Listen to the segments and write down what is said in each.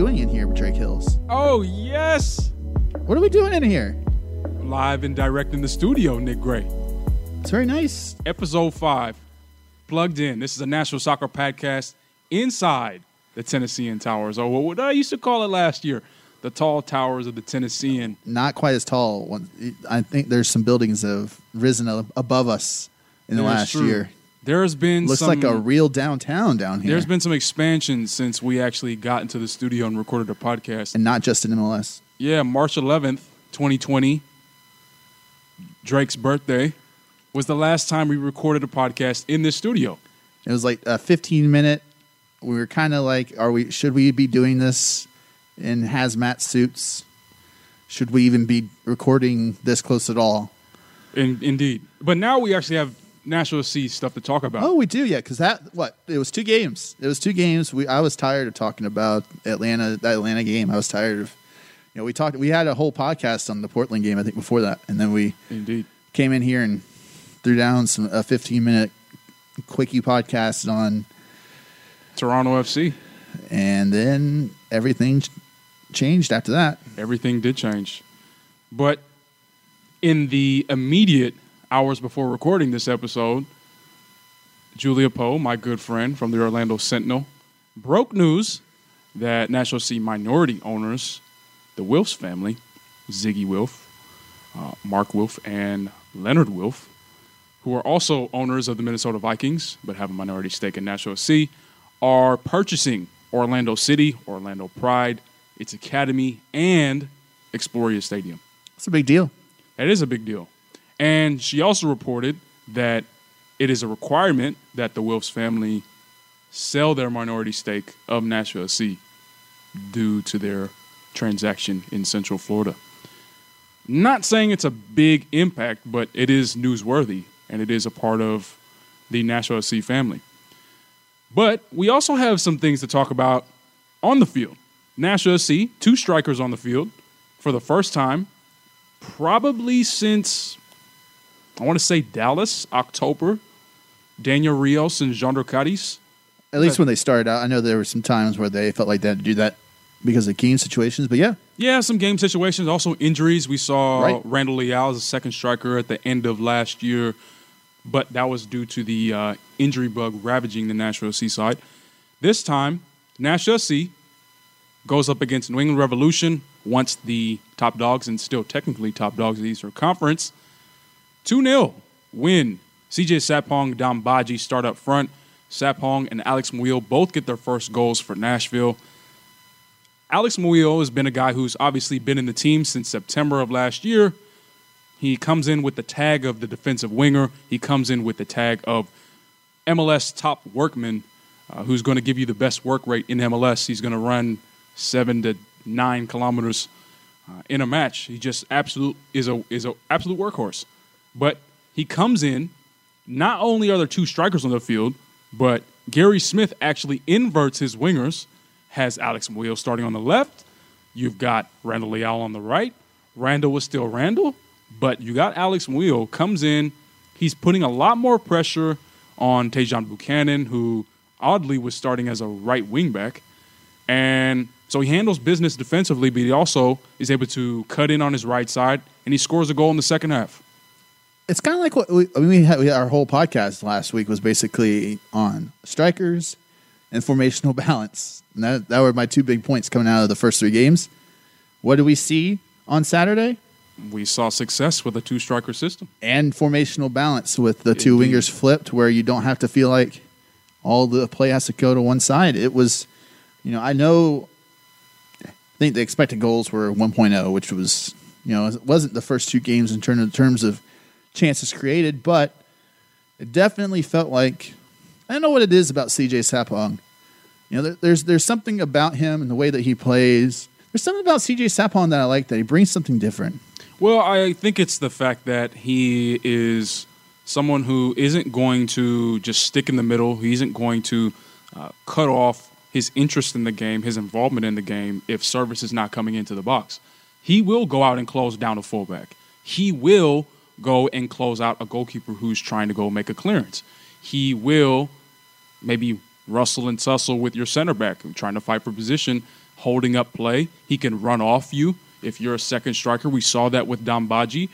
Doing in here, Drake Hills? Oh, yes. What are we doing in here? Live and direct in the studio, Nick Gray. It's very nice. Episode five, plugged in. This is a National Soccer podcast inside the Tennessean Towers, oh, or what I used to call it last year, the tall towers of the Tennessean. Not quite as tall. I think there's some buildings that have risen above us in the last true. year. There's been Looks some, like a real downtown down here. There's been some expansion since we actually got into the studio and recorded a podcast. and not just in MLS. Yeah, March 11th, 2020, Drake's birthday, was the last time we recorded a podcast in this studio. It was like a 15 minute. We were kind of like, are we? Should we be doing this in hazmat suits? Should we even be recording this close at all? In, indeed. But now we actually have Nashville SC stuff to talk about. Oh, we do, yeah. Because that what it was two games. It was two games. We I was tired of talking about Atlanta that Atlanta game. I was tired of, you know, we talked. We had a whole podcast on the Portland game. I think before that, and then we Indeed. came in here and threw down some a 15 minute quickie podcast on, Toronto FC. and then everything changed after that. Everything did change. But in the immediate hours before recording this episode, Julia Poe, my good friend from the Orlando Sentinel, broke news that Nashville SC minority owners, the Wilfs family, Ziggy Wilf, uh, Mark Wilf, and Leonard Wilf, who are also owners of the Minnesota Vikings but have a minority stake in Nashville SC, are purchasing Orlando City, Orlando Pride, its academy, and Exploria Stadium. It's a big deal. That is a big deal. And she also reported that it is a requirement that the Wilfs family sell their minority stake of Nashville SC due to their transaction in Central Florida. Not saying it's a big impact, but it is newsworthy and it is a part of the Nashville SC family. But we also have some things to talk about on the field. Nashville SC, two strikers on the field for the first time probably since I want to say Dallas, October. Daniel Rios and Jhonder Cadiz. At least when they started out, I know there were some times where they felt like they had to do that because of game situations. But yeah, Yeah, some game situations, also injuries. We saw Right. Randall Leal as a second striker at the end of last year, but that was due to the uh, injury bug ravaging the Nashville SC side. This time, Nashville SC goes up against New England Revolution, once the top dogs and still technically top dogs of the Eastern Conference. 2 0 win. CJ Sapong, Dom Badji start up front. Sapong and Alex Muyl both get their first goals for Nashville. Alex Muyl has been a guy who's obviously been in the team since September of last year. He comes in with the tag of the defensive winger. He comes in with the tag of MLS top workman, uh, who's going to give you the best work rate in MLS. He's going to run seven to nine kilometers uh, in a match. He just absolute is a is a absolute workhorse. But he comes in. Not only are there two strikers on the field, but Gary Smith actually inverts his wingers. Has Alex Muyl starting on the left. You've got Randall Leal on the right. Randall was still Randall, but you got Alex Muyl comes in. He's putting a lot more pressure on Tajon Buchanan, who oddly was starting as a right wingback. And so he handles business defensively, but he also is able to cut in on his right side, and he scores a goal in the second half. It's kind of like what we, I mean, we had, we had our whole podcast last week was basically on strikers and formational balance. And that, that were my two big points coming out of the first three games. What do we see on Saturday? We saw success with a two striker system. And formational balance with the two Indeed. wingers flipped, where you don't have to feel like all the play has to go to one side. It was, you know, I know. I think the expected goals were 1.0, which was, you know, it wasn't the first two games in terms of, terms of chances created, but it definitely felt like I don't know what it is about CJ Sapong. You know, there, there's there's something about him and the way that he plays. There's something about CJ Sapong that I like that he brings something different. Well, I think it's the fact that he is someone who isn't going to just stick in the middle. He isn't going to uh, cut off his interest in the game, his involvement in the game, if service is not coming into the box. He will go out and close down a fullback. He will go and close out a goalkeeper who's trying to go make a clearance. He will maybe rustle and tussle with your center back, trying to fight for position, holding up play. He can run off you if you're a second striker. We saw that with Dom Badji.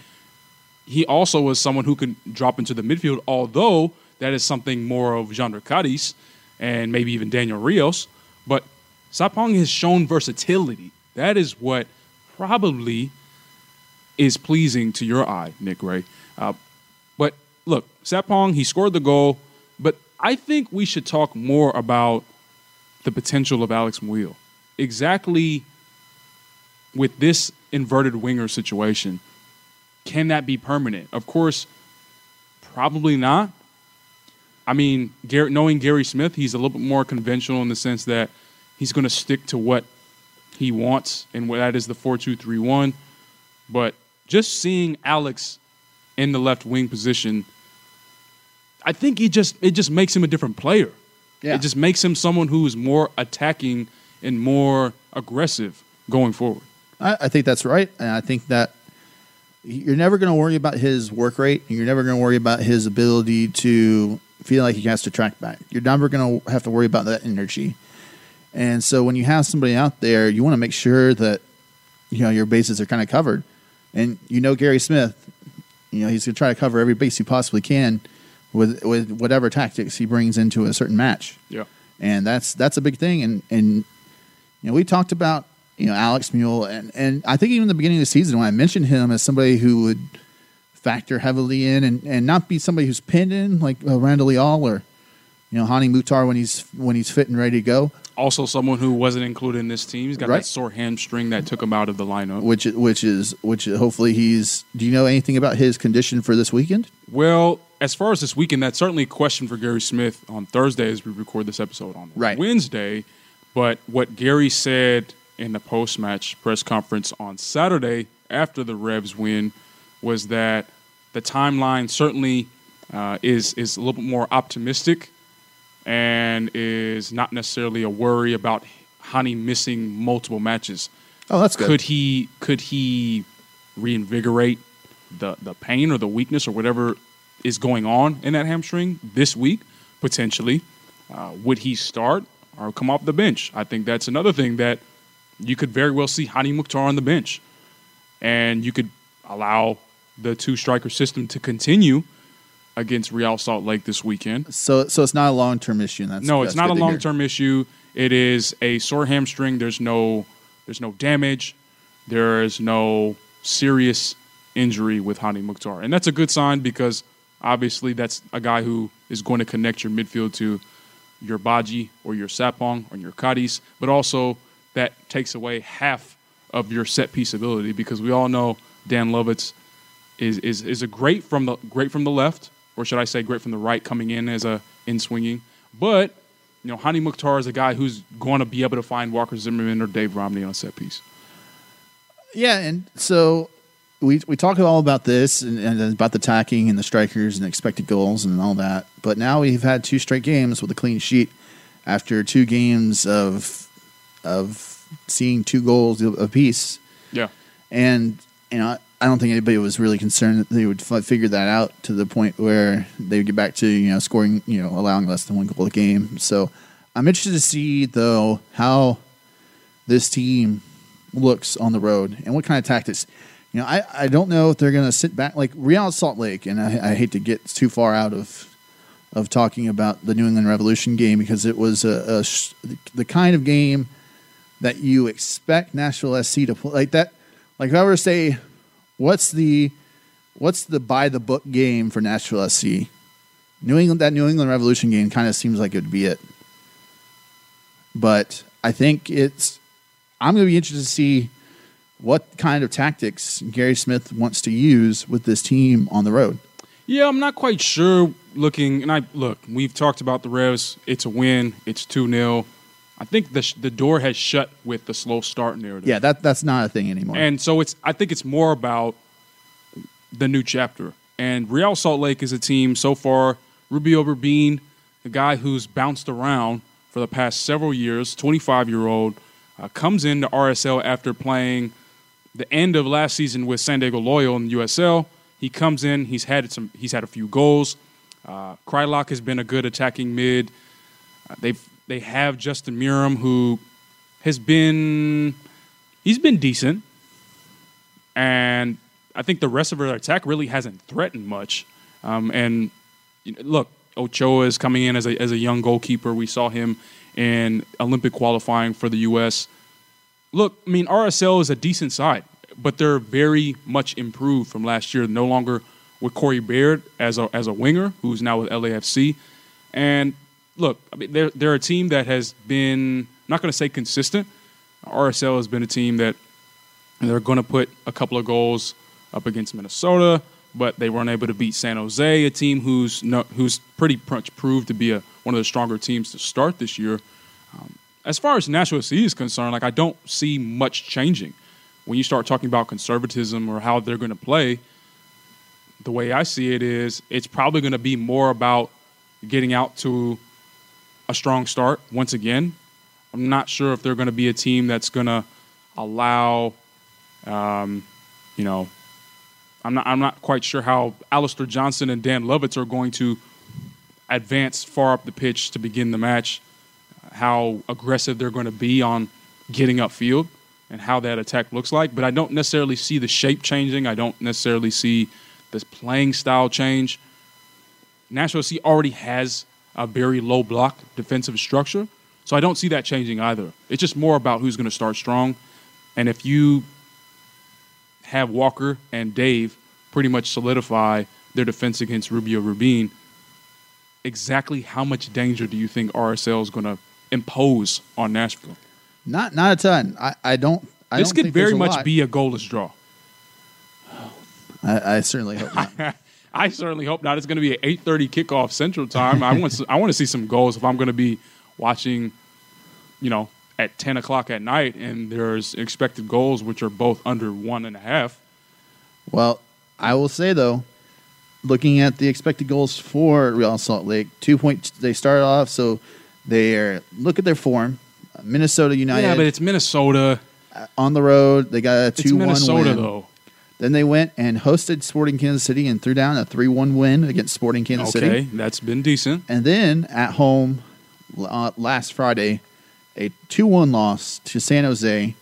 He also was someone who can drop into the midfield, although that is something more of Jhonder Cadiz and maybe even Daniel Rios. But Sapong has shown versatility. That is what probably is pleasing to your eye, Nick Gray. Uh, but look, Sapong, he scored the goal, but I think we should talk more about the potential of Alex Muyl. Exactly with this inverted winger situation, can that be permanent? Of course, probably not. I mean, Gary, knowing Gary Smith, he's a little bit more conventional in the sense that he's going to stick to what he wants, and that is the 4 2 3 1. But just seeing Alex in the left wing position, I think he just it just makes him a different player. Yeah. It just makes him someone who is more attacking and more aggressive going forward. I, I think that's right, and I think that you're never going to worry about his work rate. And you're never going to worry about his ability to feel like he has to track back. You're never going to have to worry about that energy. And so when you have somebody out there, you want to make sure that you know your bases are kind of covered. And you know Gary Smith, you know he's going to try to cover every base he possibly can with with whatever tactics he brings into a certain match. Yeah. and that's that's a big thing. And and you know we talked about you know Alex Muyl, and and I think even in the beginning of the season when I mentioned him as somebody who would factor heavily in and, and not be somebody who's pinned in like uh, Randall Leal or you know Hany Mukhtar when he's when he's fit and ready to go. Also, someone who wasn't included in this team. He's got Right. that sore hamstring that took him out of the lineup. Which which is which hopefully he's. Do you know anything about his condition for this weekend? Well, as far as this weekend, that's certainly a question for Gary Smith on Thursday as we record this episode on Right. Wednesday. But what Gary said in the post match press conference on Saturday after the Revs win was that the timeline certainly uh, is is a little bit more optimistic and is not necessarily a worry about Hany missing multiple matches. Oh, that's good. Could he could he reinvigorate the the pain or the weakness or whatever is going on in that hamstring this week potentially? Uh, would he start or come off the bench? I think that's another thing that you could very well see Hany Mukhtar on the bench, and you could allow the two striker system to continue against Real Salt Lake this weekend. So so it's not a long term issue. That's No, it's not a long term issue. It is a sore hamstring. There's no there's no damage. There is no serious injury with Hany Mukhtar. And that's a good sign because obviously that's a guy who is going to connect your midfield to your Badji or your Sapong or your Cadiz, but also that takes away half of your set piece ability because we all know Dan Lovitz is is is a great from the great from the left, or should I say great from the right, coming in as a in swinging. But you know, Hany Mukhtar is a guy who's going to be able to find Walker Zimmerman or Dave Romney on a set piece. Yeah, and so we we talk all about this and, and about the tacking and the strikers and expected goals and all that. But now we've had two straight games with a clean sheet after two games of of seeing two goals apiece. Yeah, And you know, I don't think anybody was really concerned that they would f- figure that out to the point where they would get back to you know scoring, you know, allowing less than one goal a game. So I'm interested to see though how this team looks on the road and what kind of tactics. You know, I, I don't know if they're going to sit back like Real Salt Lake, and I, I hate to get too far out of of talking about the New England Revolution game because it was a, a sh- the kind of game that you expect Nashville SC to play like that. Like if I were to say, what's the what's the by the book game for Nashville SC? New England that New England Revolution game kind of seems like it would be it. But I think it's I'm going to be interested to see what kind of tactics Gary Smith wants to use with this team on the road. Yeah, I'm not quite sure. Looking and I look, we've talked about the Revs. It's a win. It's two 0 I think the sh- the door has shut with the slow start narrative. Yeah, that that's not a thing anymore. And so it's I think it's more about the new chapter. And Real Salt Lake is a team so far. Rubio Rubin, a guy who's bounced around for the past several years, 25 year old, uh, comes into RSL after playing the end of last season with San Diego Loyal in the USL. He comes in. He's had some. He's had a few goals. Uh, Kreilach has been a good attacking mid. Uh, they've they have Justin Meram who has been he's been decent, and I think the rest of their attack really hasn't threatened much. Um, and you know, look, Ochoa is coming in as a as a young goalkeeper. We saw him in Olympic qualifying for the U.S. Look, I mean RSL is a decent side, but they're very much improved from last year. No longer with Corey Baird as a as a winger, who's now with LAFC, and look, I mean, they're they're a team that has been I'm not going to say consistent. RSL has been a team that they're going to put a couple of goals up against Minnesota, but they weren't able to beat San Jose, a team who's no, who's pretty much proved to be a one of the stronger teams to start this year. Um, as far as Nashville SC is concerned, like I don't see much changing when you start talking about conservatism or how they're going to play. The way I see it is, it's probably going to be more about getting out to a strong start once again. I'm not sure if they're going to be a team that's going to allow, um, you know, I'm not. I'm not quite sure how Alistair Johnston and Dan Lovitz are going to advance far up the pitch to begin the match. How aggressive they're going to be on getting upfield and how that attack looks like. But I don't necessarily see the shape changing. I don't necessarily see this playing style change. Nashville SC already has a very low block defensive structure. So I don't see that changing either. It's just more about who's going to start strong. And if you have Walker and Dave pretty much solidify their defense against Rubio Rubin, exactly how much danger do you think RSL is going to impose on Nashville? Not not a ton. I, I don't. I this don't could very much lot. be a goalless draw. I, I certainly hope not. I certainly hope not. It's going to be an eight thirty kickoff Central Time. I want to, I want to see some goals if I'm going to be watching, you know, at ten o'clock at night, and there's expected goals which are both under one and a half. Well, I will say though, looking at the expected goals for Real Salt Lake, two point. They started off so they are look at their form. Minnesota United yeah, but it's Minnesota. on the road. They got a It's two one Minnesota win. though. Then they went and hosted Sporting Kansas City and threw down a three one win against Sporting Kansas Okay, City. Okay, that's been decent. And then at home uh, last Friday, a two one loss to San Jose,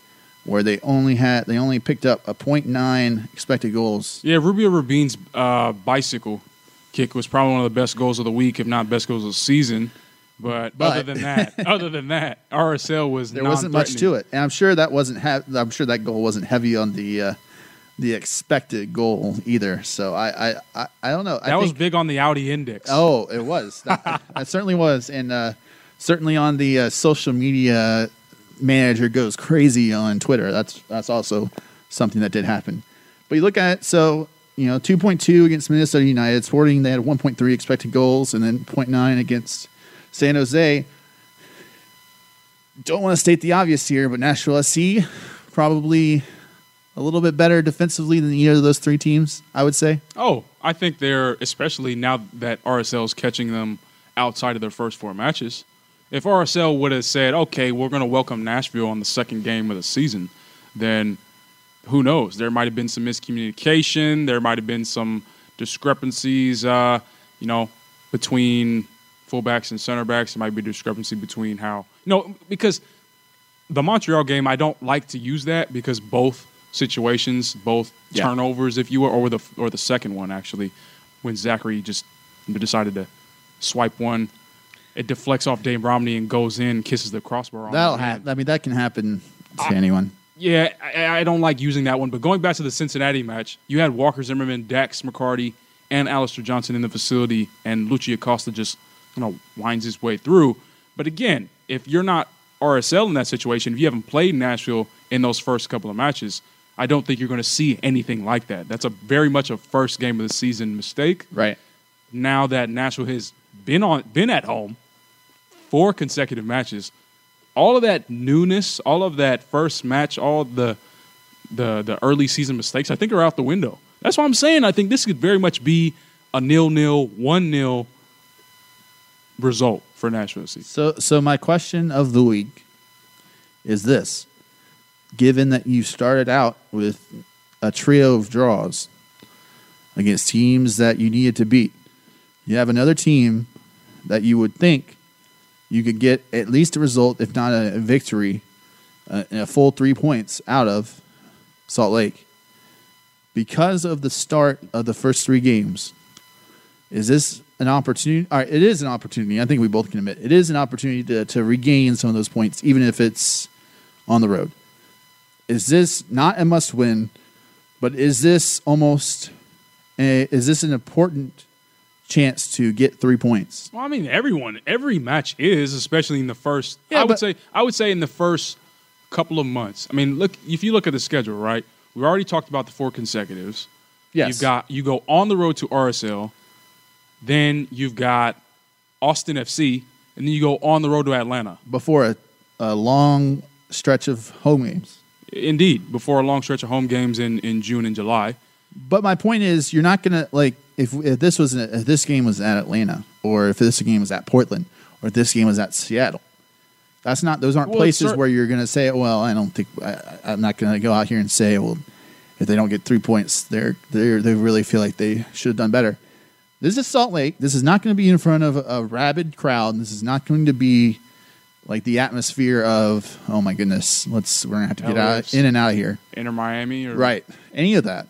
where they only had they only picked up a .9 expected goals. Yeah, Rubio Rubin's uh, bicycle kick was probably one of the best goals of the week, if not best goals of the season. But, But- other than that, other than that, RSL was There wasn't much to it, and I'm sure that wasn't. He- I'm sure that goal wasn't heavy on the uh, the expected goal either. So I I, I, I don't know. I That was think, big on the Audi index. Oh, it was. That, that certainly was, and uh, certainly on the uh, social media manager goes crazy on Twitter. That's that's also something that did happen. But you look at it, so you know, two point two against Minnesota United. Sporting they had one point three expected goals, and then 0.9 against San Jose. Don't want to state the obvious here, but Nashville SC probably a little bit better defensively than either of those three teams. I would say. Oh, I think they're especially now that RSL is catching them outside of their first four matches. If RSL would have said, "Okay, we're going to welcome Nashville on the second game of the season," then who knows? There might have been some miscommunication. There might have been some discrepancies, uh, you know, between fullbacks and center backs. There might be discrepancy between how you know because the Montreal game, I don't like to use that because both situations, both Yeah. turnovers, if you will, or the or the second one actually, when Zachary just decided to swipe one, it deflects off Dave Romney and goes in, kisses the crossbar. On That'll happen. I mean, that can happen to anyone. Yeah, I, I don't like using that one. But going back to the Cincinnati match, you had Walker Zimmerman, Dax McCarty, and Alistair Johnston in the facility, and Luciano Acosta just you know winds his way through. But again, if you're not RSL in that situation, if you haven't played Nashville in those first couple of matches, I don't think you're going to see anything like that. That's a very much a first game of the season mistake. Right. Now that Nashville has been on been at home four consecutive matches, all of that newness, all of that first match, all the the the early season mistakes, I think are out the window. That's why I'm saying I think this could very much be a nil nil, one nil result for Nashville So, so my question of the week is this: Given that you started out with a trio of draws against teams that you needed to beat, you have another team that you would think you could get at least a result, if not a, victory, uh, a full three points out of Salt Lake. Because of the start of the first three games, is this an opportunity? It is an opportunity. I think we both can admit it is an opportunity to, to regain some of those points, even if it's on the road. Is this not a must win, but is this almost a, is this an important chance to get three points? Well, I mean, everyone, every match is, especially in the first. Yeah, I would but- say, I would say in the first couple of months. I mean, look, if you look at the schedule, right? We already talked about the four consecutives. Yes. You've got you go on the road to RSL, then you've got Austin FC, and then you go on the road to Atlanta. before a, a long stretch of home games. Indeed, before a long stretch of home games in, in June and July. But my point is, you're not gonna like if, if this was if this game was at Atlanta, or if this game was at Portland, or if this game was at Seattle. That's not; those aren't Well, places where you're going to say, "Well, I don't think I, I'm not going to go out here and say, well, if they don't get three points, they're they they really feel like they should have done better." This is Salt Lake. This is not going to be in front of a, a rabid crowd. This is not going to be like the atmosphere of, "Oh my goodness, let's we're going to have to get out in and out of here." Inter Miami or Right. Any of that.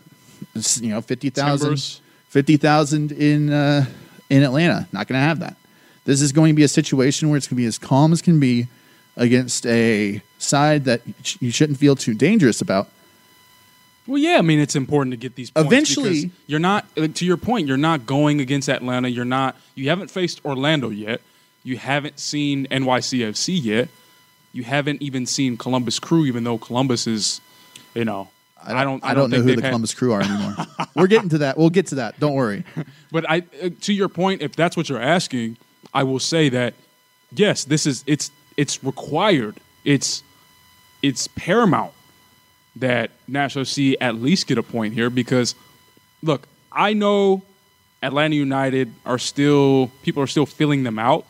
It's, you know, 50,000 Timbers. 50,000 in uh, in Atlanta. Not going to have that. This is going to be a situation where it's going to be as calm as can be against a side that sh- you shouldn't feel too dangerous about. Well, yeah, I mean it's important to get these points Eventually- because you're not like, to your point. You're not going against Atlanta. You're not. You haven't faced Orlando yet. You haven't seen NYCFC yet. You haven't even seen Columbus Crew, even though Columbus is, you know, I don't. I don't, know think who they've the had- Columbus Crew are anymore. We're getting to that. We'll get to that. Don't worry. But I, uh, to your point, if that's what you're asking, I will say that yes, this is it's it's required. It's it's paramount that Nashville FC at least get a point here because look, I know Atlanta United are still people are still filling them out.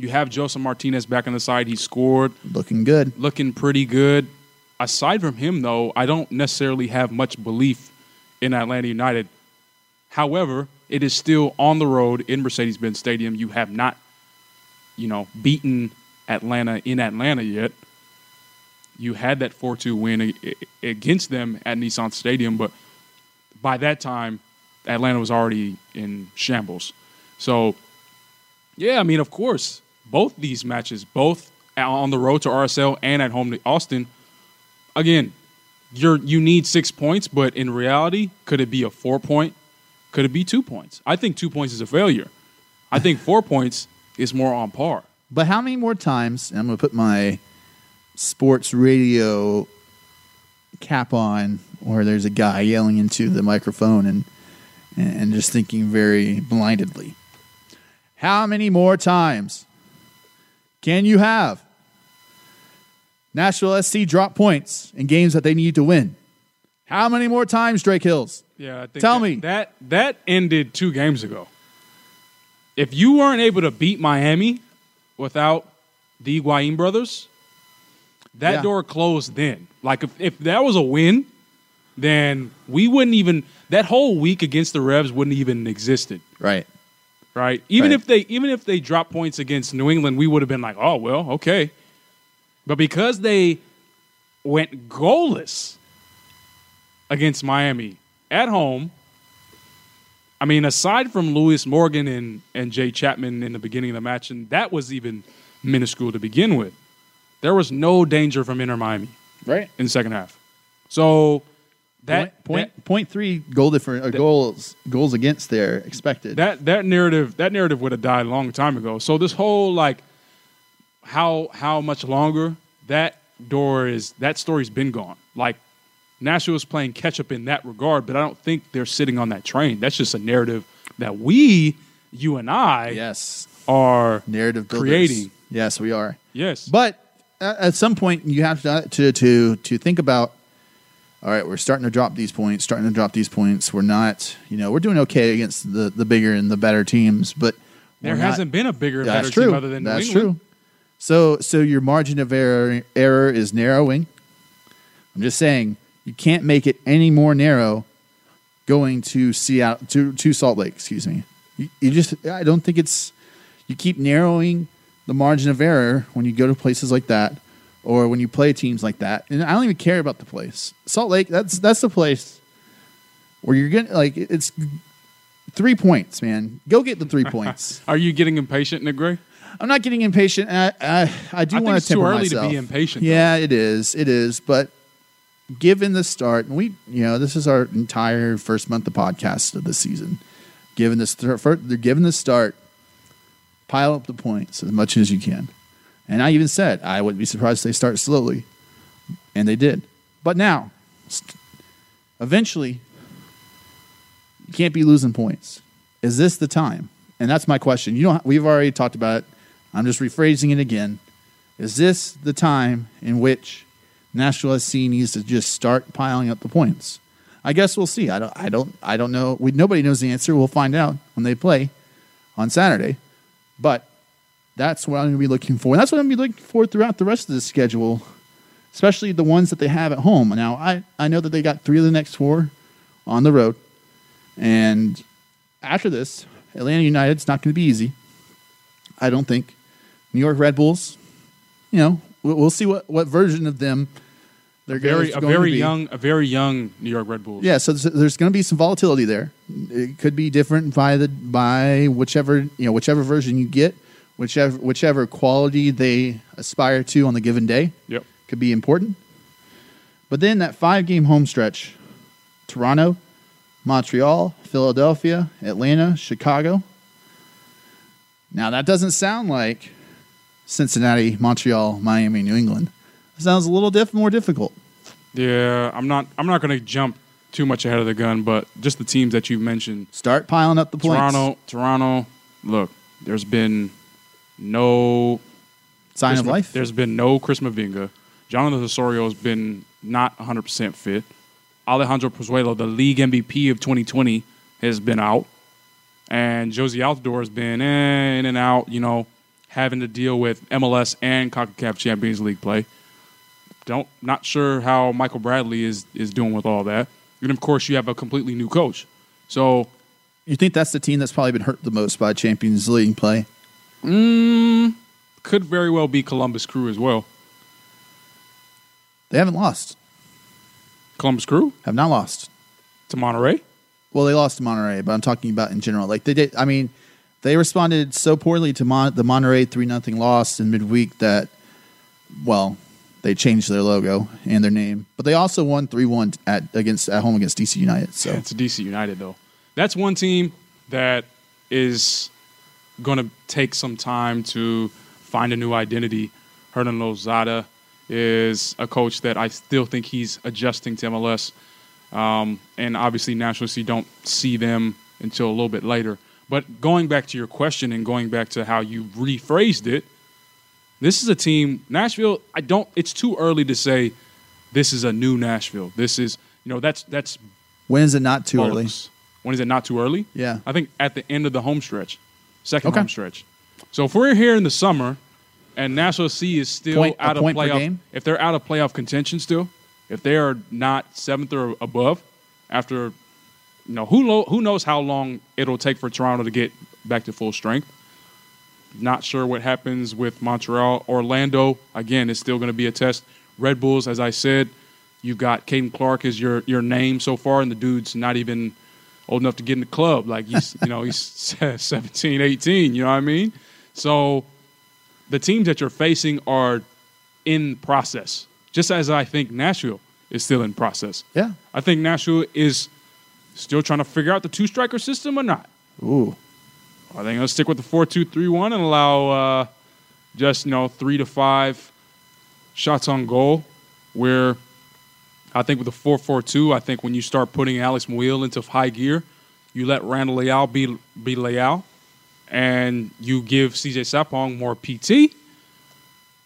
You have Josef Martinez back on the side. He scored Looking good. looking pretty good. Aside from him, though, I don't necessarily have much belief in Atlanta United. However, it is still on the road in Mercedes Benz Stadium. You have not, you know, beaten Atlanta in Atlanta yet. You had that 4 2 win against them at Nissan Stadium, but by that time, Atlanta was already in shambles. So, yeah, I mean, of course, both these matches, both on the road to RSL and at home to Austin, again, you're you need six points, but in reality, could it be a four point? Could it be two points? I think two points is a failure. I think four points is more on par. But how many more times? And I'm going to put my sports radio cap on, where there's a guy yelling into the microphone and and just thinking very blindedly. How many more times can you have Nashville SC drop points in games that they need to win? How many more times, Drake Hills? Yeah, I think Tell that, me. that that ended two games ago. If you weren't able to beat Miami without the Higuain brothers, that Yeah. door closed then. Like if, if that was a win, then we wouldn't even that whole week against the Revs wouldn't even existed. Right. Right? Even Right. if they even if they dropped points against New England, we would have been like, oh well, okay. But because they went goalless against Miami at home, I mean, aside from Lewis Morgan and, and Jay Chapman in the beginning of the match, and that was even minuscule to begin with, there was no danger from Inter Miami Right. in the second half. So that point, point, that, point three goal different uh, goals goals against there expected. that that narrative that narrative would have died a long time ago. So this whole like how how much longer that door is that story's been gone. Like Nashville is playing catch up in that regard, but I don't think they're sitting on that train. That's just a narrative that we, you and I, yes, are narrative builders. creating. Yes, we are. Yes, But at at some point, you have to to to to think about. All right, we're starting to drop these points. Starting to drop these points. We're not, you know, we're doing okay against the the bigger and the better teams, but there we're not- hasn't been a bigger, That's better true. team other than New That's England. true. So so your margin of error error is narrowing. I'm just saying you can't make it any more narrow going to Seattle to to Salt Lake. Excuse me. You, you just I don't think it's you keep narrowing the margin of error when you go to places like that or when you play teams like that. And I don't even care about the place. Salt Lake. That's that's the place where you're gonna like it's three points, man. Go get the three points. Are you getting impatient, Gray? I'm not getting impatient. I, I, I do I think want it's to too temper early to be impatient, Yeah, it is. It is. But given the start, and we, you know, this is our entire first month of podcast of the season. Given this, they're given the start, pile up the points as much as you can. And I even said I wouldn't be surprised if they start slowly, and they did. But now, eventually, you can't be losing points. Is this the time? And that's my question. You know, we've already talked about it. I'm just rephrasing it again. Is this the time in which Nashville SC needs to just start piling up the points? I guess we'll see. I don't. I don't. I don't know. We, nobody knows the answer. We'll find out when they play on Saturday. But that's what I'm going to be looking for. And that's what I'm going to be looking for throughout the rest of the schedule, especially the ones that they have at home. Now, I, I know that they got three of the next four on the road. And after this, Atlanta United's not going to be easy. I don't think. New York Red Bulls, you know, we'll, we'll see what, what version of them they're Very going a to very young a very young New York Red Bulls. Yeah, so there's, there's going to be some volatility there. It could be different by the by whichever you know whichever version you get, whichever whichever quality they aspire to on the given day Yep. could be important. But then that five game home stretch, Toronto, Montreal, Philadelphia, Atlanta, Chicago. Now that doesn't sound like Cincinnati, Montreal, Miami, New England. It sounds a little diff- more difficult. Yeah, I'm not. I'm not going to jump too much ahead of the gun, but just the teams that you've mentioned: Start piling up the points. Toronto, Toronto. Look, there's been no sign Chris of Ma- life. There's been no Chris Mavinga. Jonathan Osorio has been not 100 percent fit. Alejandro Pozuelo, the league MVP of 2020, has been out, and Jozy Altidore has been in and out. You know, having to deal with MLS and Concacaf Champions League play. Don't not sure how Michael Bradley is is doing with all that. And of course, you have a completely new coach. So You think that's the team that's probably been hurt the most by Champions League play? Mm, could very well be Columbus Crew as well. They haven't lost. Columbus Crew Have not lost. to Monterrey. Well, they lost to Monterrey, but I'm talking about in general. Like they did. I mean, they responded so poorly to Mon- the Monterrey three nothing loss in midweek that, well, they changed their logo and their name. But they also won three one at against at home against DC United. So It's DC United though. That's one team that is going to take some time to find a new identity. Hernan Losada is a coach that I still think he's adjusting to MLS. Um, and obviously, National you don't see them until a little bit later. But going back to your question and going back to how you rephrased it, this is a team, Nashville. I don't. It's too early to say this is a new Nashville. This is, you know, that's that's when is it not too early? When is it not too early? Yeah. I think at the end of the home stretch, second Okay. home stretch. So if we're here in the summer and Nashville SC is still Point- out of playoff, if they're out of playoff contention still, if they are not seventh or above, after you know who lo- who knows how long it'll take for Toronto to get back to full strength. Not sure what happens with Montreal. Orlando, again, is still going to be a test. Red Bulls, as I said, you've got Caden Clark as your, your name so far, and the dude's not even old enough to get in the club. Like he's, you know, he's 17, 18, you know what I mean? So the teams that you're facing are in process, just as I think Nashville is still in process. Yeah. I think Nashville is still trying to figure out the two striker system or not. Ooh. Are they going to stick with the four-two-three-one and allow uh, just you know three to five shots on goal? Where I think with the four-four-two, I think when you start putting Alex Muyl into high gear, you let Randall Leal be be Leal, and you give CJ Sapong more PT.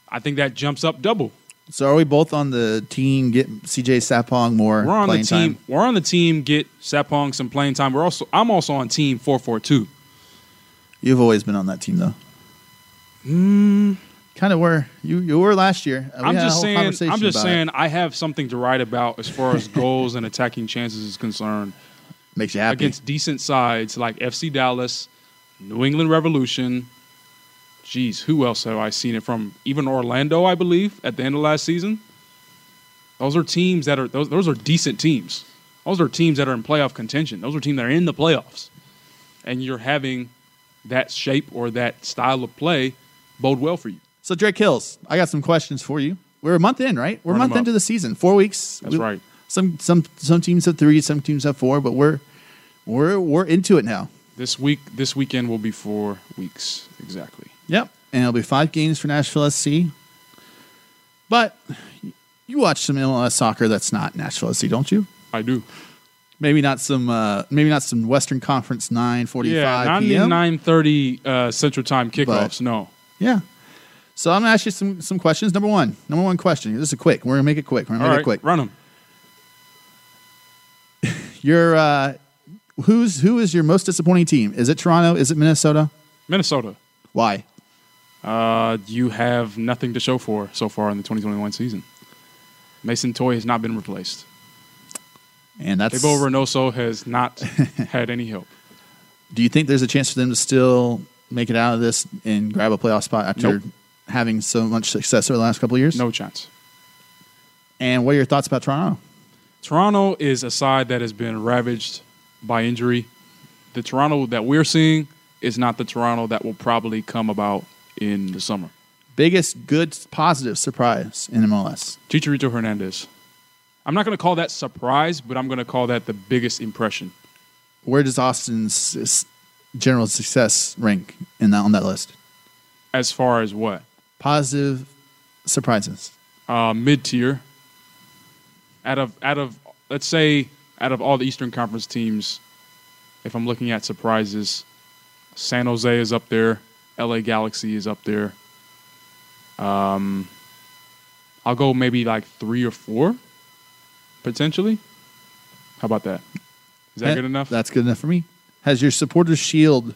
I think that jumps up double. So are we both on the team get CJ Sapong more We're on the team. time? We're on the team. Get Sapong some playing time. We're also. I'm also on team four-four-two. You've always been on that team though. Hmm. Kind of where you you were last year. Uh, we I'm just saying. I'm just saying. I have something to write about as far as goals and attacking chances is concerned makes you happy. against decent sides like FC Dallas, New England Revolution. Geez, who else have I seen it from? Even Orlando, I believe, at the end of last season. Those are teams that are those. Those are decent teams. Those are teams that are in playoff contention. Those are teams that are in the playoffs, and you're having that shape or that style of play bode well for you. So Drake Hills, I got some questions for you. We're a month in, right? We're Run a month into the season. Four weeks. That's We- right. Some some some teams have three, some teams have four, but we're we're we're into it now. This week, this weekend will be four weeks exactly. Yep. And it'll be five games for Nashville SC. But you watch some MLS soccer that's not Nashville SC, don't you? I do. Maybe not some uh maybe not some Western Conference nine forty Yeah, five not the nine thirty uh, Central Time kickoffs. But- no, Yeah. So I'm gonna ask you some some questions. Number one, number one question. This is quick. We're gonna make it quick. We're gonna all make right, it quick. run them. Your uh, who's who is your most disappointing team? Is it Toronto? Is it Minnesota? Minnesota. Why? Uh, you have nothing to show for so far in the 2021 season. Mason Toye has not been replaced. And that's. Tabo Reynoso has not had any help. do you think there's a chance for them to still make it out of this and grab a playoff spot after Nope. Having so much success over the last couple of years? No chance. And what are your thoughts about Toronto? Toronto is a side that has been ravaged by injury. The Toronto that we're seeing is not the Toronto that will probably come about in the summer. Biggest good positive surprise in MLS. Chicharito Hernandez. I'm not going to call that surprise, but I'm going to call that the biggest impression. Where does Austin's general success rank in that on that list? As far as what? Positive surprises. Uh, Mid tier. Out of out of let's say out of all the Eastern Conference teams, if I'm looking at surprises, San Jose is up there. LA Galaxy is up there. Um, I'll go maybe like three or four, potentially. How about that? Is that Eh, good enough? That's good enough for me. Has your supporter shield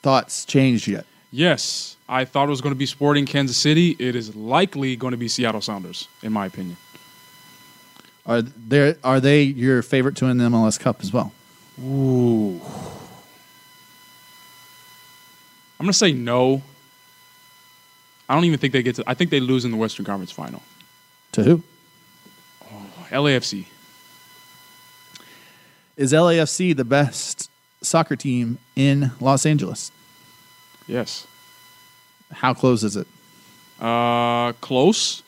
thoughts changed yet? Yes, I thought it was going to be Sporting Kansas City. It is likely going to be Seattle Sounders, in my opinion. Are they are they your favorite to win the MLS Cup as well? Ooh. I'm going to say no. I don't even think they get to. I think they lose in the Western Conference final. To who? Oh, LAFC. Is LAFC the best soccer team in Los Angeles? Yes. How close is it? Uh, close,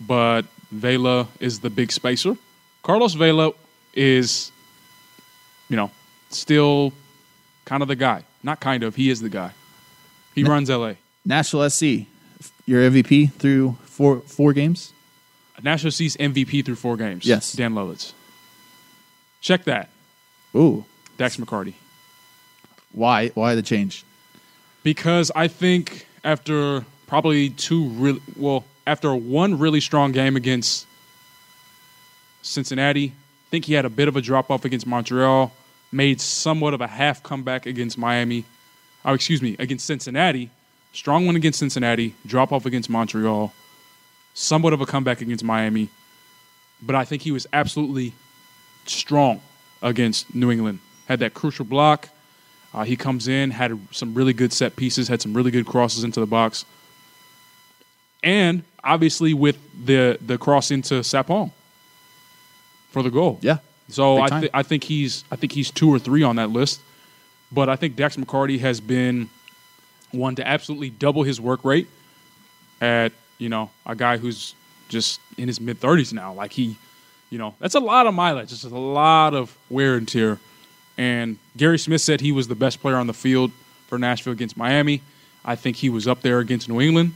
but Vela is the big spacer. Carlos Vela is, you know, still kind of the guy. Not kind of. He is the guy. He runs LA. Nashville SC, your MVP through four four games. Nashville SC's MVP through four games. Yes. Dan Lovitz. Check that. Ooh, Dax McCarty. why why the change? Because I think after probably two really well, after one really strong game against Cincinnati, I think he had a bit of a drop off against Montreal, made somewhat of a half comeback against Miami. Oh, excuse me, against Cincinnati. Strong one against Cincinnati, drop off against Montreal, somewhat of a comeback against Miami. But I think he was absolutely strong against New England. Had that crucial block. Uh, he comes in, had some really good set pieces, had some really good crosses into the box, and obviously with the the cross into Sapong for the goal. Yeah. So I, th- I think he's I think he's two or three on that list, but I think Dax McCarty has been one to absolutely double his work rate at you know a guy who's just in his mid 30s now. Like he, you know, that's a lot of mileage. It's a lot of wear and tear. And Gary Smith said he was the best player on the field for Nashville against Miami. I think he was up there against New England.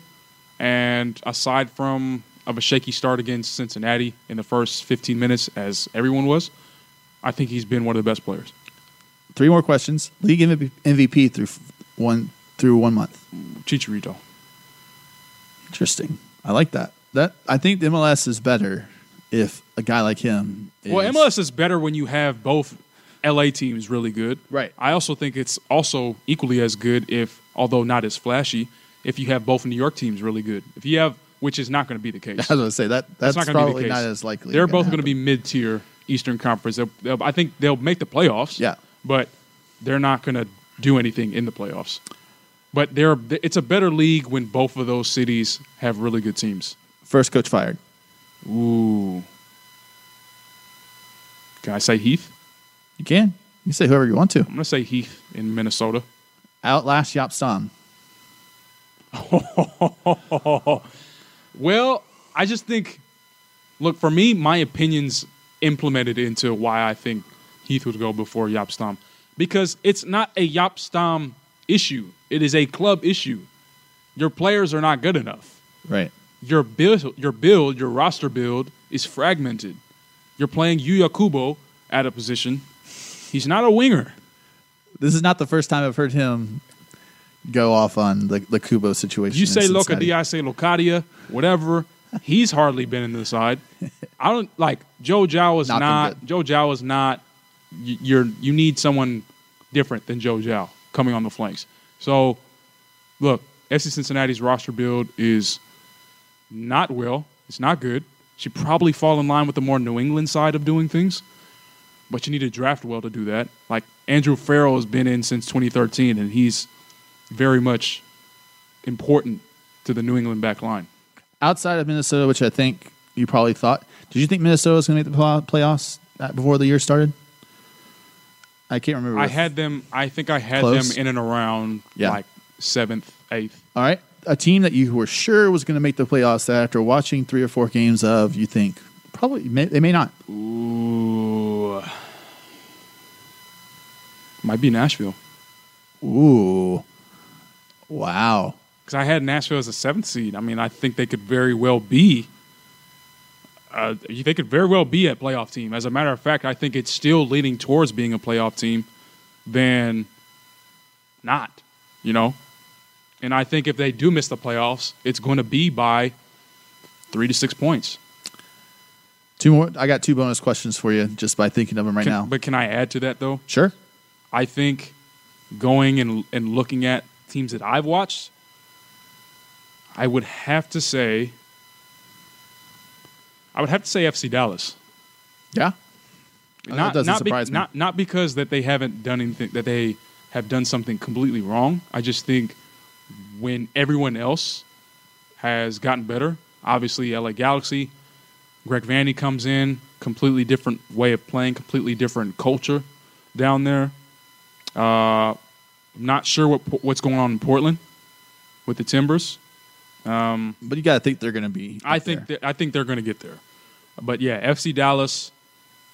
And aside from of a shaky start against Cincinnati in the first 15 minutes, as everyone was, I think he's been one of the best players. Three more questions. League MVP through one through one month. Chicharito. Interesting. I like that. That I think the MLS is better if a guy like him. Is, Well, MLS is better when you have both LA team is really good. Right. I also think it's also equally as good if, although not as flashy, if you have both New York teams really good. If you have, which is not going to be the case. I was going to say that that's, not going to be probably the case. not as likely. They're both going to be mid-tier Eastern Conference. They'll, they'll, I think they'll make the playoffs. Yeah. but they're not going to do anything in the playoffs. But they're it's a better league when both of those cities have really good teams. first coach fired. Ooh. Can I say Heath? You can. You can say whoever you want to. I'm going to say Heath in Minnesota. Outlast Jaap Stam. Well, I just think, look, for me, my opinions implemented into why I think Heath would go before Jaap Stam. Because it's not a Jaap Stam issue, it is a club issue. Your players are not good enough. Right. Your build, your build, your roster build is fragmented. You're playing Yuya Kubo at a position. He's not a winger. This is not the first time I've heard him go off on the the Kubo situation. You say. Locadia, I say Locadia, whatever. He's hardly been in the side. I don't like Joe Gyau is Not not, Joe Gyau is not you're you need someone different than Joe Gyau coming on the flanks. So look, FC Cincinnati's roster build is not well. It's not good. Should probably fall in line with the more New England side of doing things. But you need to draft well to do that. Like Andrew Farrell has been in since 2013, and he's very much important to the New England back line. outside of Minnesota, which I think you probably thought. Did you think Minnesota was going to make the playoffs uh, before the year started? I can't remember. I had them. I think I had Close? them in and around Yeah. like seventh, eighth. All right, a team that you were sure was going to make the playoffs. That after watching three or four games of, you think probably may, they may not. Ooh, might be Nashville Ooh, wow. because I had Nashville as a seventh seed. I mean, I think they could very well be. Uh, they could very well be a playoff team. As a matter of fact, I think it's still leaning towards being a playoff team than not. You know, and I think if they do miss the playoffs, it's going to be by three to six points. Two more. I got two bonus questions for you just by thinking of them right Can- now. But can I add to that though? Sure. I think going and and looking at teams that I've watched, I would have to say I would have to say FC Dallas. Yeah. Oh, that doesn't not, surprise me. not not because that they haven't done anything that they have done something completely wrong. I just think when everyone else has gotten better, obviously LA Galaxy, Greg Vanney comes in, completely different way of playing, completely different culture down there. Uh, I'm not sure what what's going on in Portland with the Timbers. Um, But you got to think they're going to be. I think that, I think they're going to get there. But yeah, FC Dallas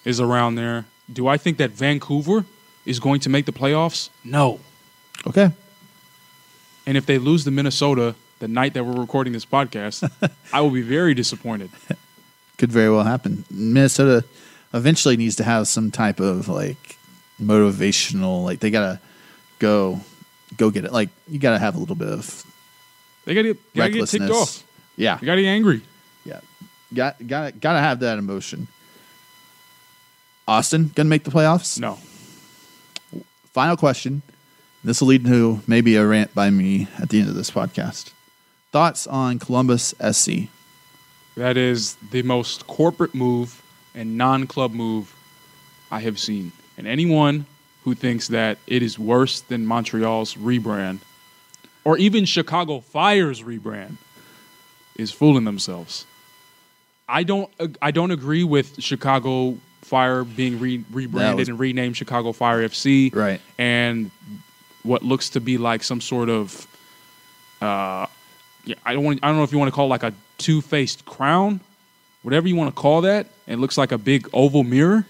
is around there. Do I think that Vancouver is going to make the playoffs? No. Okay. And if they lose to Minnesota the night that we're recording this podcast, I will be very disappointed. Could very well happen. Minnesota eventually needs to have some type of like motivational. Like they gotta go, go get it. Like you gotta have a little bit of They got to get, gotta get ticked off. Yeah, You got to get angry. yeah. Got gotta gotta have that emotion. Austin gonna make the playoffs. No. Final question. This will lead to maybe a rant by me at the end of this podcast. Thoughts on Columbus SC? That is the most corporate move and non-club move I have seen. And anyone who thinks that it is worse than Montreal's rebrand or even Chicago Fire's rebrand is fooling themselves. I don't I don't agree with Chicago Fire being re- rebranded was- and renamed Chicago Fire FC Right. and what looks to be like some sort of uh yeah, I don't want I don't know if you want to call it like a two-faced crown whatever you want to call that. It looks like a big oval mirror.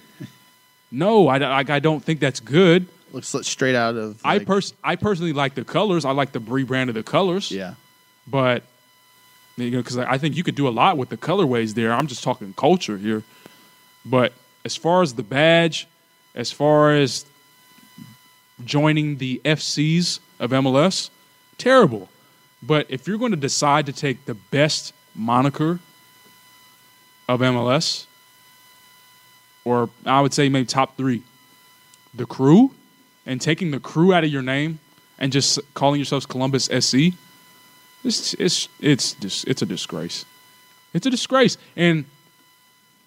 No, I, I, I don't think that's good. Looks straight out of. I pers- I personally like the colors. I like the rebrand of the colors. Yeah. but you know, because I think you could do a lot with the colorways there. I'm just talking culture here. But as far as the badge, as far as joining the FCs of MLS, terrible. But if you're going to decide to take the best moniker of MLS, or I would say maybe top three, the crew, and taking the crew out of your name and just calling yourselves Columbus SC, it's it's it's dis- it's a disgrace. It's a disgrace, and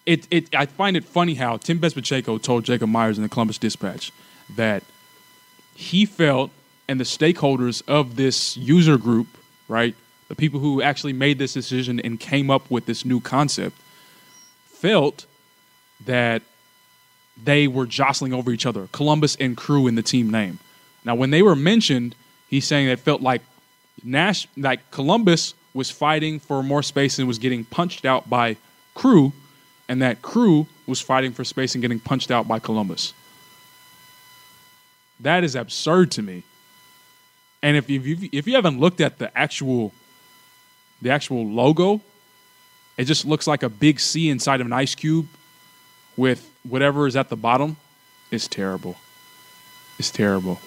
it it I find it funny how Tim Bezbatchenko told Jacob Myers in the Columbus Dispatch that he felt and the stakeholders of this user group, right, the people who actually made this decision and came up with this new concept, felt that they were jostling over each other, Columbus and crew in the team name. Now, when they were mentioned, he's saying it felt like Nash, like Columbus was fighting for more space and was getting punched out by crew, and that crew was fighting for space and getting punched out by Columbus. That is absurd to me. And if if you haven't looked at the actual the actual logo, it just looks like a big C inside of an ice cube with whatever is at the bottom. is terrible. It's terrible.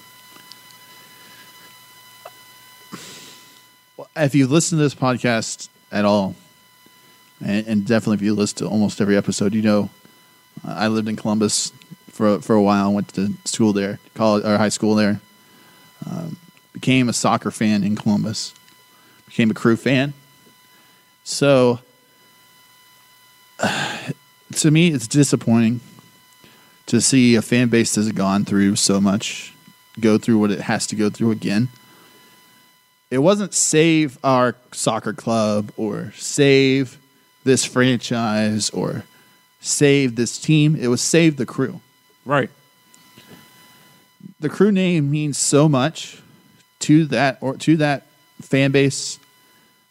if you listen to this podcast at all, and, and definitely if you listen to almost every episode, you know uh, I lived in Columbus for for a while. Went to school there, college or high school there. Um, became a soccer fan in Columbus. Became a crew fan. So, to me, it's disappointing to see a fan base that's gone through so much, go through what it has to go through again it wasn't save our soccer club or save this franchise or save this team. It was save the crew. Right. The crew name means so much to that or to that fan base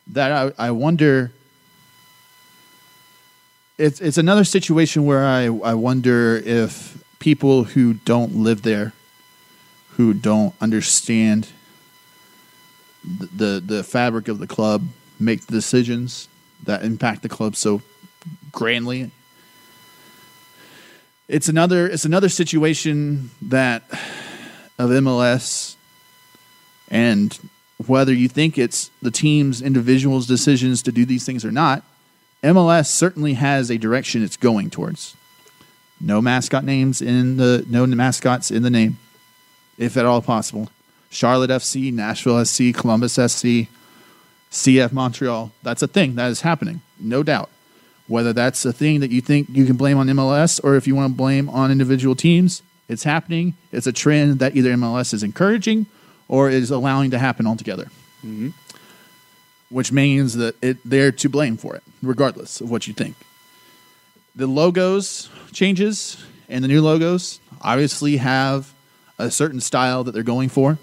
that I, I wonder. It's it's another situation where I, I wonder if people who don't live there, who don't understand the the fabric of the club make the decisions that impact the club so grandly. It's another it's another situation that of MLS and whether you think it's the team's individuals decisions to do these things or not, MLS certainly has a direction it's going towards. No mascot names in the no mascots in the name, if at all possible. Charlotte FC, Nashville SC, Columbus SC, CF Montreal. That's a thing that is happening, no doubt. Whether that's a thing that you think you can blame on MLS or if you want to blame on individual teams, it's happening. It's a trend that either MLS is encouraging or is allowing to happen altogether. Mm-hmm. Which means that it, they're to blame for it, regardless of what you think. The logos changes and the new logos obviously have a certain style that they're going for.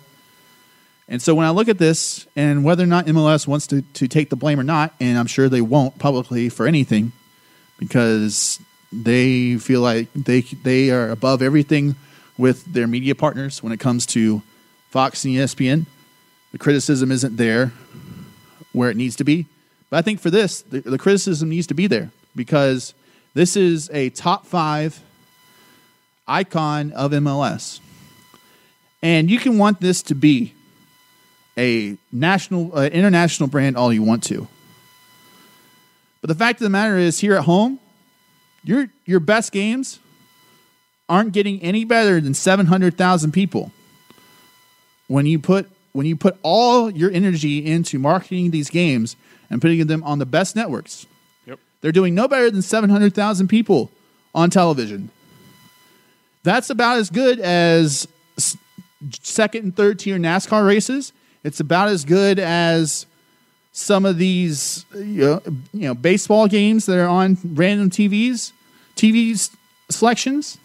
And so when I look at this and whether or not MLS wants to, to take the blame or not, and I'm sure they won't publicly for anything because they feel like they they are above everything with their media partners when it comes to Fox and ESPN. The criticism isn't there where it needs to be. But I think for this, the, the criticism needs to be there because this is a top five icon of MLS. And you can want this to be a national, uh, international brand all you want to. But the fact of the matter is, here at home, your your best games aren't getting any better than seven hundred thousand people. When you put when you put all your energy into marketing these games and putting them on the best networks, Yep. they're doing no better than seven hundred thousand people on television. That's about as good as second and third tier NASCAR races. It's about as good as some of these you know, you know baseball games that are on random TVs, TV s- selections.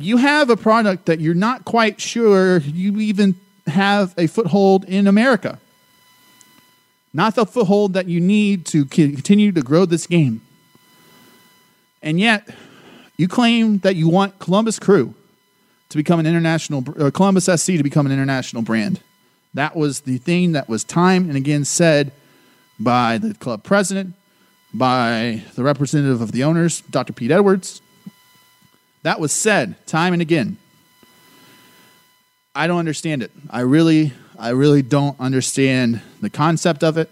You have a product that you're not quite sure you even have a foothold in America. not the foothold that you need to continue to grow this game. And yet, you claim that you want Columbus Crew to become an international, uh, Columbus SC to become an international brand. That was the thing that was time and again said by the club president, by the representative of the owners, Dr. Pete Edwards. That was said time and again. I don't understand it. I really, I really don't understand the concept of it.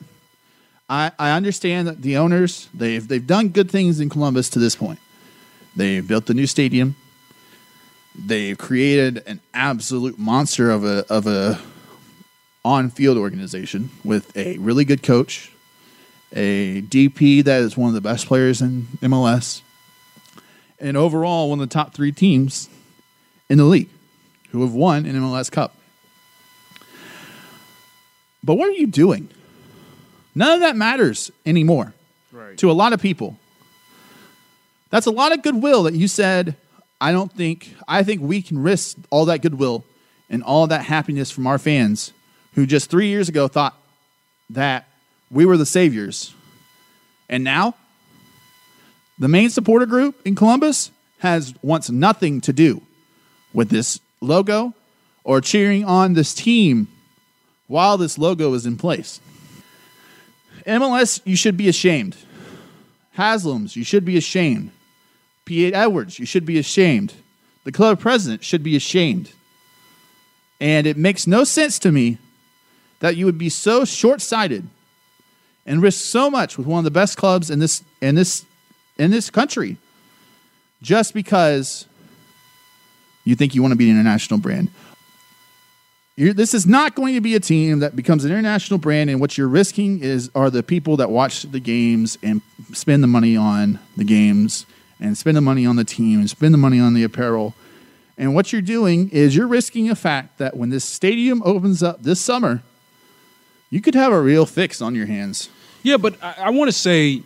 I, I understand that the owners they've they've done good things in Columbus to this point. They built the new stadium. They've created an absolute monster of a of a on field organization with a really good coach, a DP that is one of the best players in MLS, and overall one of the top three teams in the league who have won an MLS Cup. But what are you doing? None of that matters anymore Right. to a lot of people. That's a lot of goodwill that you said, I don't think, I think we can risk all that goodwill and all that happiness from our fans who just three years ago thought that we were the saviors. And now, the main supporter group in Columbus has wants nothing to do with this logo or cheering on this team while this logo is in place. MLS, you should be ashamed. Haslam's, you should be ashamed. P.A. Edwards, you should be ashamed. The club president should be ashamed. And it makes no sense to me that you would be so short sighted and risk so much with one of the best clubs in this in this in this country just because you think you want to be an international brand. You're, this is not going to be a team that becomes an international brand, and what you're risking is are the people that watch the games and spend the money on the games and spend the money on the team and spend the money on the apparel. And what you're doing is you're risking a fact that when this stadium opens up this summer, you could have a real fix on your hands. Yeah, but I, I want to say,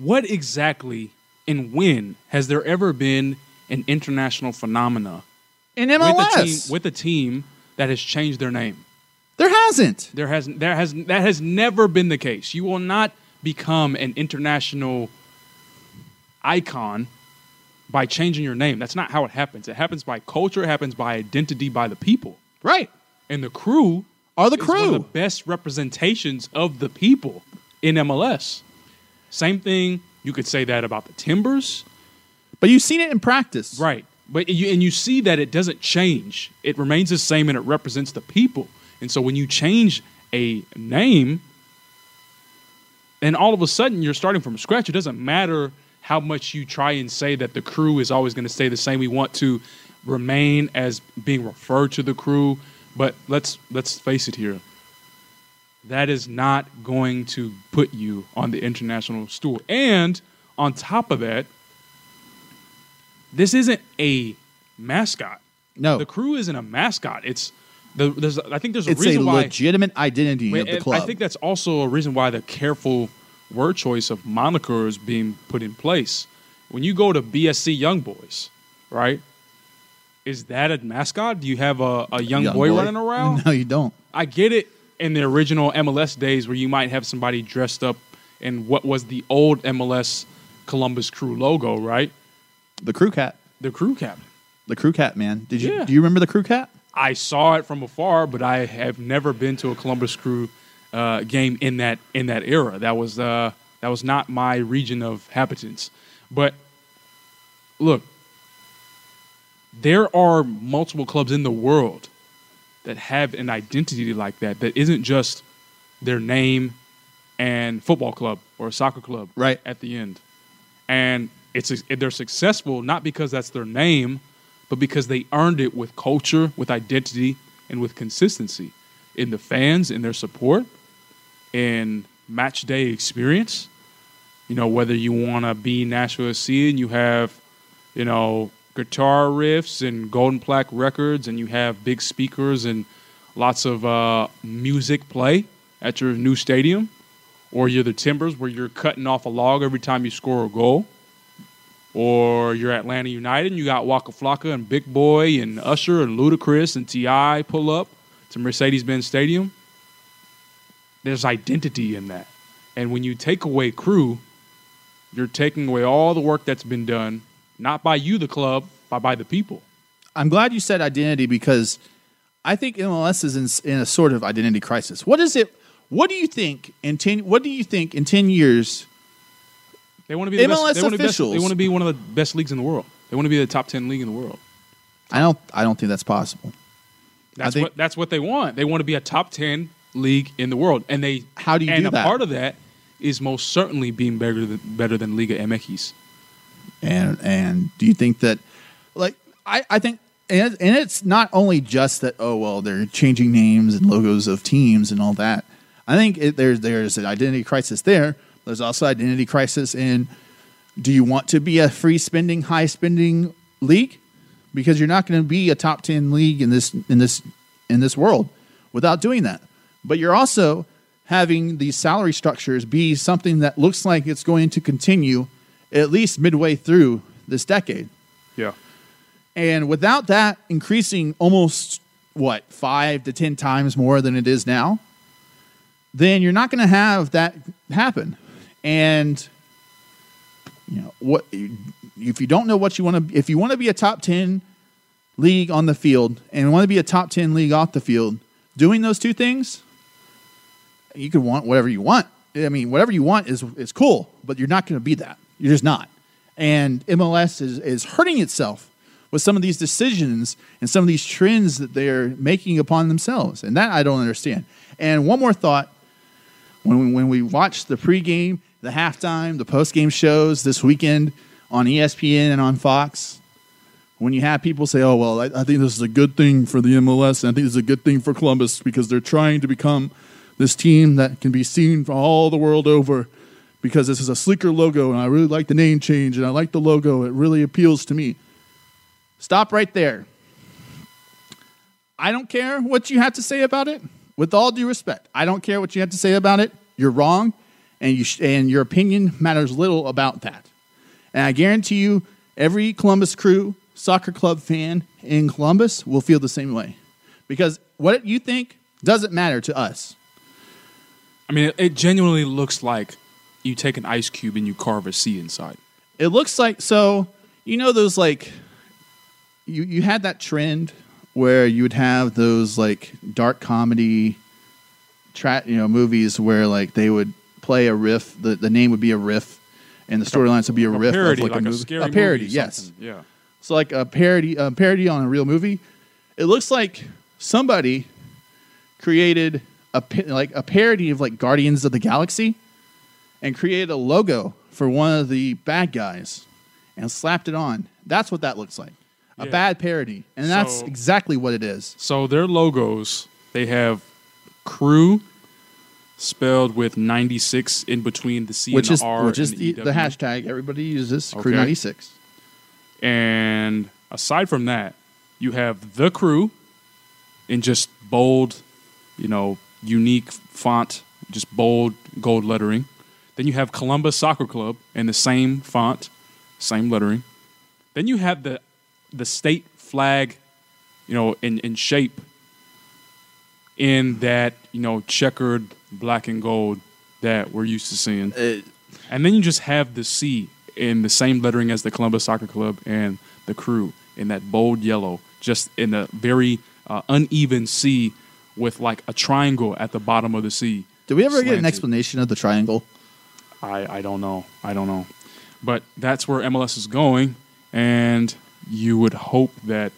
what exactly and when has there ever been an international phenomena In with a MLS, team with a team that has changed their name? there hasn't. There has there has that has never been the case. You will not become an international icon by changing your name. That's not how it happens. It happens by culture. It happens by identity by the people. Right. And the crew Are the is one of crew. the best representations of the people in MLS. Same thing. You could say that about the Timbers, But you've seen it in practice. right? But you, and you see that it doesn't change. It remains the same, and it represents the people. And so when you change a name, and all of a sudden you're starting from scratch. It doesn't matter how much you try and say that the crew is always going to stay the same. We want to remain as being referred to the crew, but let's let's face it here. That is not going to put you on the international stool. And on top of that, this isn't a mascot. No. The crew isn't a mascot. It's the there's I think there's a It's a reason why legitimate identity of the club. I think that's also a reason why the careful word choice of moniker is being put in place. When you go to BSC Young Boys, right? Is that a mascot? Do you have a, a young, Young boy, running around? No, you don't. I get it in the original MLS days where you might have somebody dressed up in what was the old MLS Columbus Crew logo, right? The crew cat. The crew captain. The crew cat, man. Did you Yeah. do you remember the crew cat? I saw it from afar, but I have never been to a Columbus Crew uh, game in that in that era. That was uh, that was not my region of habitants. But look, there are multiple clubs in the world that have an identity like that. That isn't just their name and football club or a soccer club Right. at the end. And it's they're successful not because that's their name, but because they earned it with culture, with identity, and with consistency in the fans, in their support, in match day experience. You know, whether you want to be Nashville SC and you have, you know, guitar riffs and golden plaque records and you have big speakers and lots of uh, music play at your new stadium, or you're the Timbers where you're cutting off a log every time you score a goal, or you're Atlanta United and you got Waka Flocka and Big Boi and Usher and Ludacris and T.I. pull up to Mercedes-Benz Stadium. there's identity in that. And when you take away crew, you're taking away all the work that's been done, not by you, the club, but by the people. I'm glad you said identity because I think MLS is in, in a sort of identity crisis. What is it? What do you think in ten? What do you think in ten years? They want to be the MLS best, they want to be best- officials. they want to be one of the best leagues in the world. They want to be the top ten league in the world. I don't. I don't think that's possible. That's think- what that's what they want. They want to be a top ten league in the world, and they How do you and do a that? part of that is most certainly being better than better than Liga MX. And and do you think that, like, I I think. And, and it's not only just that. Oh well, they're changing names and logos of teams and all that. I think it, there's there's an identity crisis there. There's also identity crisis in. Do you want to be a free spending, high spending league? Because you're not going to be a top ten league in this in this in this world without doing that. But you're also having these salary structures be something that looks like it's going to continue at least midway through this decade. Yeah, And without that increasing almost what five to ten times more than it is now, then you're not going to have that happen. And you know what? If you don't know what you want to, if you want to be a top ten league on the field and want to be a top ten league off the field, doing those two things, you could want whatever you want. I mean, whatever you want is is cool, but you're not going to be that. You're just not. And MLS is is hurting itself with some of these decisions and some of these trends that they're making upon themselves, and that I don't understand. And one more thought: when we, when we watch the pregame, the halftime, the postgame shows this weekend on ESPN and on Fox, when you have people say, "Oh well, I, I think this is a good thing for the MLS, and I think this is a good thing for Columbus because they're trying to become this team that can be seen from all the world over." Because this is a sleeker logo, and I really like the name change, and I like the logo. It really appeals to me. Stop right there. I don't care what you have to say about it. With all due respect, I don't care what you have to say about it. You're wrong, and you sh- and your opinion matters little about that. And I guarantee you, every Columbus Crew soccer club fan in Columbus will feel the same way, because what you think doesn't matter to us. I mean, it, it genuinely looks like you take an ice cube and you carve a C inside. It looks like so. You know those like you you had that trend where you would have those like dark comedy tra- you know movies where like they would play a riff the, the name would be a riff and the storylines would be a, A riff parody, of like, like a, a movie. scary a parody movie, yes. Yeah. so like a parody a parody on a real movie it looks like somebody created a like a parody of like Guardians of the Galaxy and created a logo for one of the bad guys and slapped it on. That's what that looks like. A Yeah. bad parody. And that's So- exactly what it is. So their logos, they have crew spelled with 96 in between the C Which and is the R. which is the, the, the hashtag everybody uses crew 96. And aside from that, you have the crew in just bold, you know, unique font, just bold gold lettering. Then you have Columbus Soccer Club in the same font, same lettering. Then you have the the state flag, you know, in, in shape in that, you know, checkered black and gold that we're used to seeing. Uh, And then you just have the C in the same lettering as the Columbus Soccer Club and the crew in that bold yellow, just in a very uh, uneven C with like a triangle at the bottom of the C. Did we ever get an explanation of the triangle? I, I don't know. I don't know. But that's where MLS is going, and you would hope that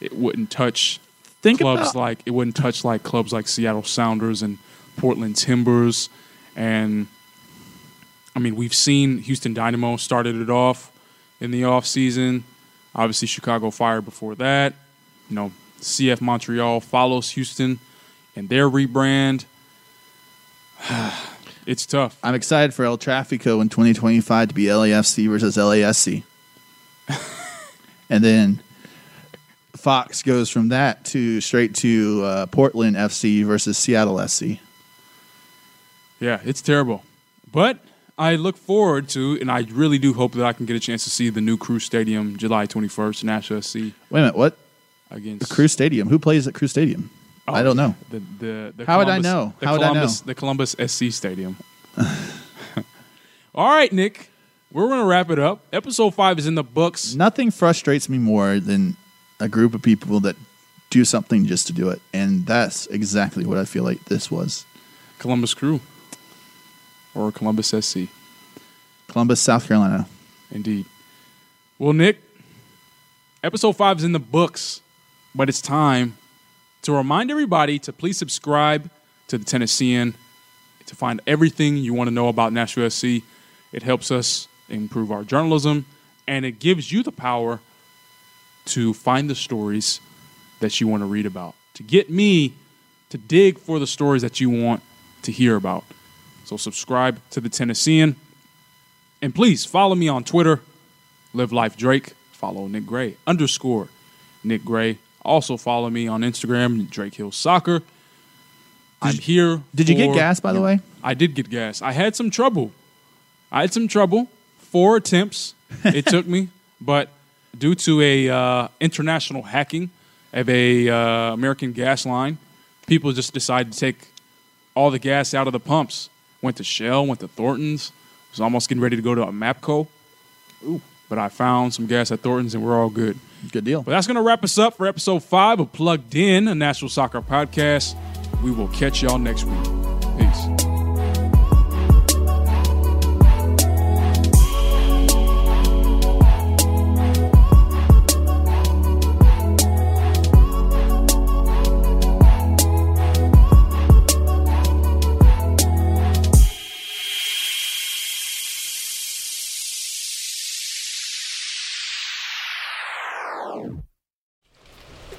it wouldn't touch Think clubs about like it wouldn't touch like clubs like Seattle Sounders and Portland Timbers and I mean we've seen Houston Dynamo started it off in the off season. Obviously Chicago Fire before that. You know, CF Montreal follows Houston and their rebrand. it's tough. I'm excited for El Trafico in 2025 to be LAFC versus LASC. and then Fox goes from that to straight to uh, Portland FC versus Seattle SC. Yeah, it's terrible. But I look forward to, and I really do hope that I can get a chance to see the new Crew Stadium July 21st, Nashville SC Wait a minute, what? against the Crew Stadium. Who plays at Crew Stadium? Oh, I don't know. The, the, the How would I know? The How would I know? Columbus, The Columbus SC Stadium. All right, Nick. We're going to wrap it up. Episode five is in the books. Nothing frustrates me more than a group of people that do something just to do it, and that's exactly what I feel like this was. Columbus Crew or Columbus SC. Columbus, South Carolina. Indeed. Well, Nick, episode five is in the books, but it's time to remind everybody to please subscribe to the Tennessean to find everything you want to know about Nashville SC. It helps us improve our journalism, and it gives you the power to find the stories that you want to read about, to get me to dig for the stories that you want to hear about. So subscribe to the Tennessean. And please follow me on Twitter, Live Life Drake. Follow Nick Gray underscore Nick Gray. Also follow me on Instagram, Drake Hill Soccer. I'm here. Did you get gas, by the way? I did get gas. I had some trouble. I had some trouble. Four attempts it took me, but due to a uh, international hacking of a uh, American gas line, people just decided to take all the gas out of the pumps. Went to Shell, went to Thornton's. Was almost getting ready to go to a Mapco. Ooh. But I found some gas at Thornton's and we're all good. Good deal. But that's going to wrap us up for episode five of Plugged In, a National Soccer podcast. We will catch y'all next week. Peace.